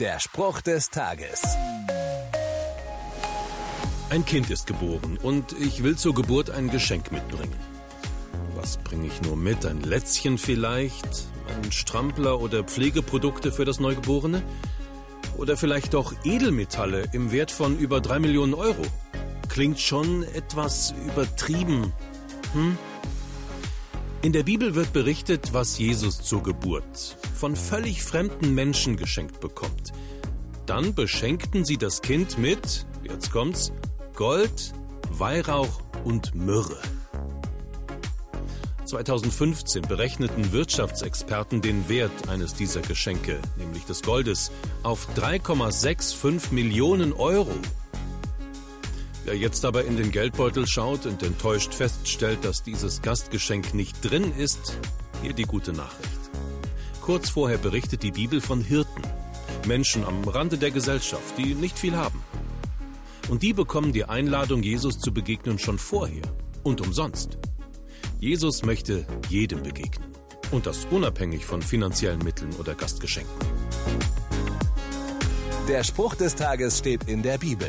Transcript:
Der Spruch des Tages. Ein Kind ist geboren und ich will zur Geburt ein Geschenk mitbringen. Was bringe ich nur mit? Ein Lätzchen vielleicht? Ein Strampler oder Pflegeprodukte für das Neugeborene? Oder vielleicht doch Edelmetalle im Wert von über drei Millionen Euro? Klingt schon etwas übertrieben. Hm? In der Bibel wird berichtet, was Jesus zur Geburt von völlig fremden Menschen geschenkt bekommt. Dann beschenkten sie das Kind mit, jetzt kommt's, Gold, Weihrauch und Myrrhe. 2015 berechneten Wirtschaftsexperten den Wert eines dieser Geschenke, nämlich des Goldes, auf 3,65 Millionen Euro. Wer jetzt aber in den Geldbeutel schaut und enttäuscht feststellt, dass dieses Gastgeschenk nicht drin ist, hier die gute Nachricht. Kurz vorher berichtet die Bibel von Hirten, Menschen am Rande der Gesellschaft, die nicht viel haben. Und die bekommen die Einladung, Jesus zu begegnen, schon vorher und umsonst. Jesus möchte jedem begegnen. Und das unabhängig von finanziellen Mitteln oder Gastgeschenken. Der Spruch des Tages steht in der Bibel.